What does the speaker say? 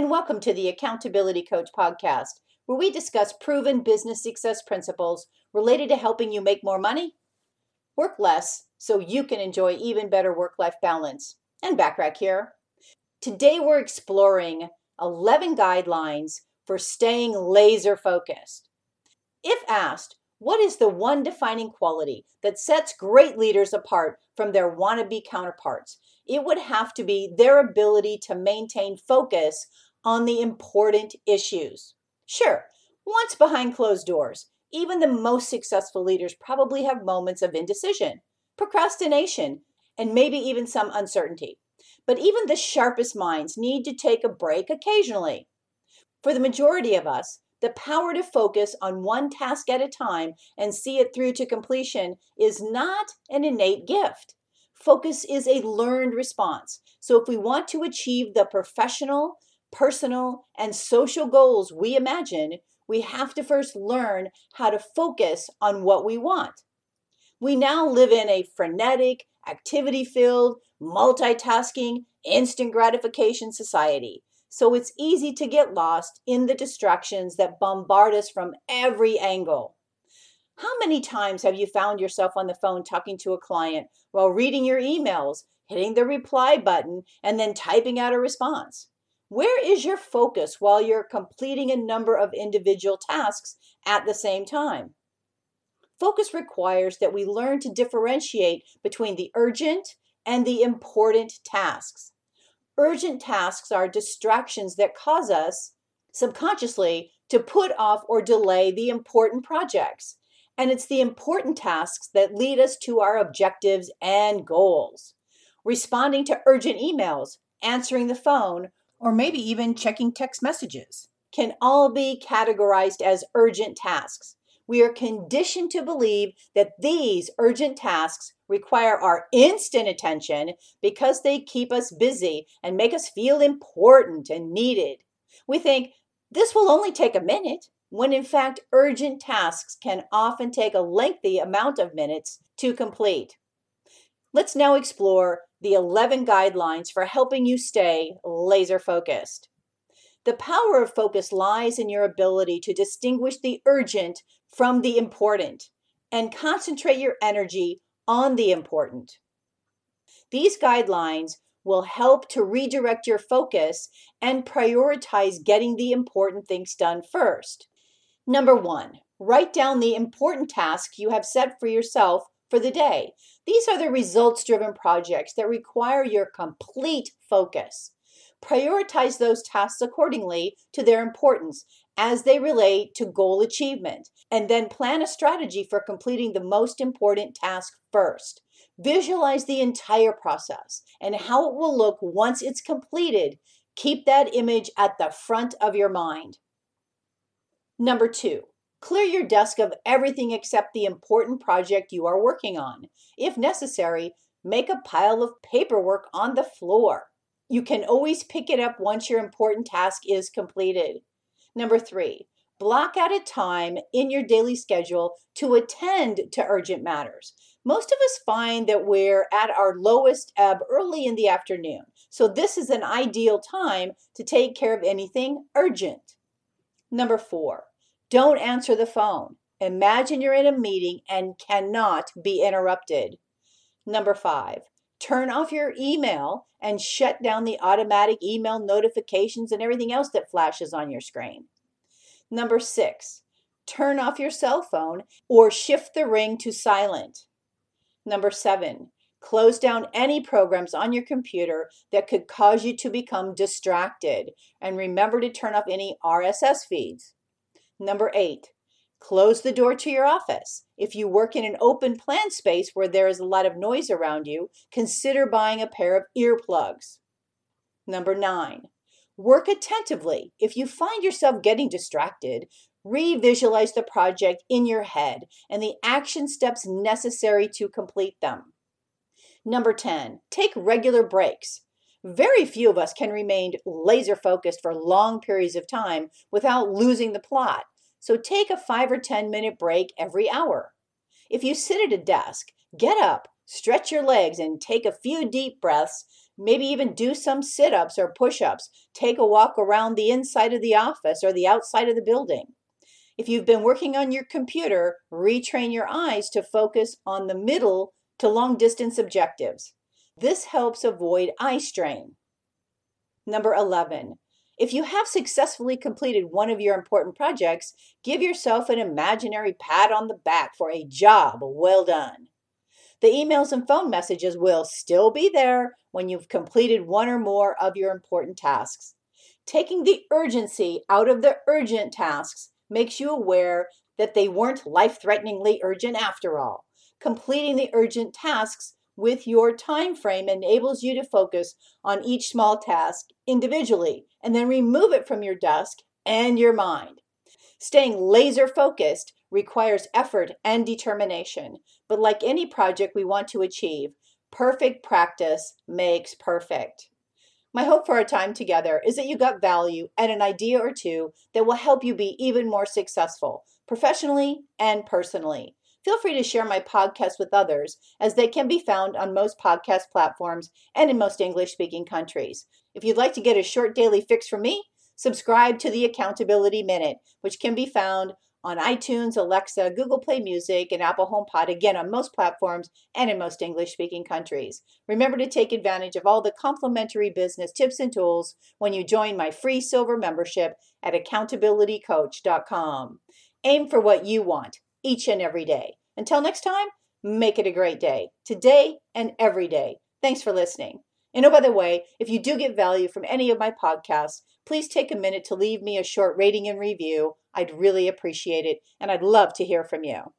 and welcome to the Accountability Coach podcast, where we discuss proven business success principles related to helping you make more money, work less, so you can enjoy even better work life balance. And Backrack here. Today, we're exploring 11 guidelines for staying laser focused. If asked, what is the one defining quality that sets great leaders apart from their wannabe counterparts? It would have to be their ability to maintain focus on the important issues. Sure, once behind closed doors, even the most successful leaders probably have moments of indecision, procrastination, and maybe even some uncertainty. But even the sharpest minds need to take a break occasionally. For the majority of us, the power to focus on one task at a time and see it through to completion is not an innate gift. Focus is a learned response. So, if we want to achieve the professional, personal, and social goals we imagine, we have to first learn how to focus on what we want. We now live in a frenetic, activity filled, multitasking, instant gratification society. So it's easy to get lost in the distractions that bombard us from every angle. How many times have you found yourself on the phone talking to a client while reading your emails, hitting the reply button, and then typing out a response? Where is your focus while you're completing a number of individual tasks at the same time? Focus requires that we learn to differentiate between the urgent and the important tasks. Urgent tasks are distractions that cause us subconsciously to put off or delay the important projects. And it's the important tasks that lead us to our objectives and goals. Responding to urgent emails, answering the phone, or maybe even checking text messages can all be categorized as urgent tasks. We are conditioned to believe that these urgent tasks require our instant attention because they keep us busy and make us feel important and needed. We think this will only take a minute, when in fact, urgent tasks can often take a lengthy amount of minutes to complete. Let's now explore the 11 guidelines for helping you stay laser focused. The power of focus lies in your ability to distinguish the urgent from the important and concentrate your energy on the important. These guidelines will help to redirect your focus and prioritize getting the important things done first. Number one, write down the important tasks you have set for yourself for the day. These are the results driven projects that require your complete focus. Prioritize those tasks accordingly to their importance as they relate to goal achievement, and then plan a strategy for completing the most important task first. Visualize the entire process and how it will look once it's completed. Keep that image at the front of your mind. Number two, clear your desk of everything except the important project you are working on. If necessary, make a pile of paperwork on the floor. You can always pick it up once your important task is completed. Number three, block out a time in your daily schedule to attend to urgent matters. Most of us find that we're at our lowest ebb early in the afternoon. So, this is an ideal time to take care of anything urgent. Number four, don't answer the phone. Imagine you're in a meeting and cannot be interrupted. Number five, turn off your email and shut down the automatic email notifications and everything else that flashes on your screen. Number six, turn off your cell phone or shift the ring to silent. Number seven, close down any programs on your computer that could cause you to become distracted. And remember to turn off any RSS feeds. Number eight, Close the door to your office. If you work in an open plan space where there is a lot of noise around you, consider buying a pair of earplugs. Number nine, work attentively. If you find yourself getting distracted, revisualize the project in your head and the action steps necessary to complete them. Number 10, take regular breaks. Very few of us can remain laser focused for long periods of time without losing the plot. So take a five or 10 minute break every hour. If you sit at a desk, get up, Stretch your legs and take a few deep breaths. Maybe even do some sit ups or push ups. Take a walk around the inside of the office or the outside of the building. If you've been working on your computer, retrain your eyes to focus on the middle to long distance objectives. This helps avoid eye strain. Number 11. If you have successfully completed one of your important projects, give yourself an imaginary pat on the back for a job well done. The emails and phone messages will still be there when you've completed one or more of your important tasks. Taking the urgency out of the urgent tasks makes you aware that they weren't life threateningly urgent after all. Completing the urgent tasks with your time frame enables you to focus on each small task individually and then remove it from your desk and your mind. Staying laser focused requires effort and determination, but like any project we want to achieve, perfect practice makes perfect. My hope for our time together is that you got value and an idea or two that will help you be even more successful, professionally and personally. Feel free to share my podcast with others, as they can be found on most podcast platforms and in most English speaking countries. If you'd like to get a short daily fix from me, subscribe to the Accountability Minute, which can be found on iTunes, Alexa, Google Play Music, and Apple HomePod, again on most platforms and in most English speaking countries. Remember to take advantage of all the complimentary business tips and tools when you join my free silver membership at accountabilitycoach.com. Aim for what you want each and every day. Until next time, make it a great day, today and every day. Thanks for listening. And oh, by the way, if you do get value from any of my podcasts, please take a minute to leave me a short rating and review. I'd really appreciate it, and I'd love to hear from you.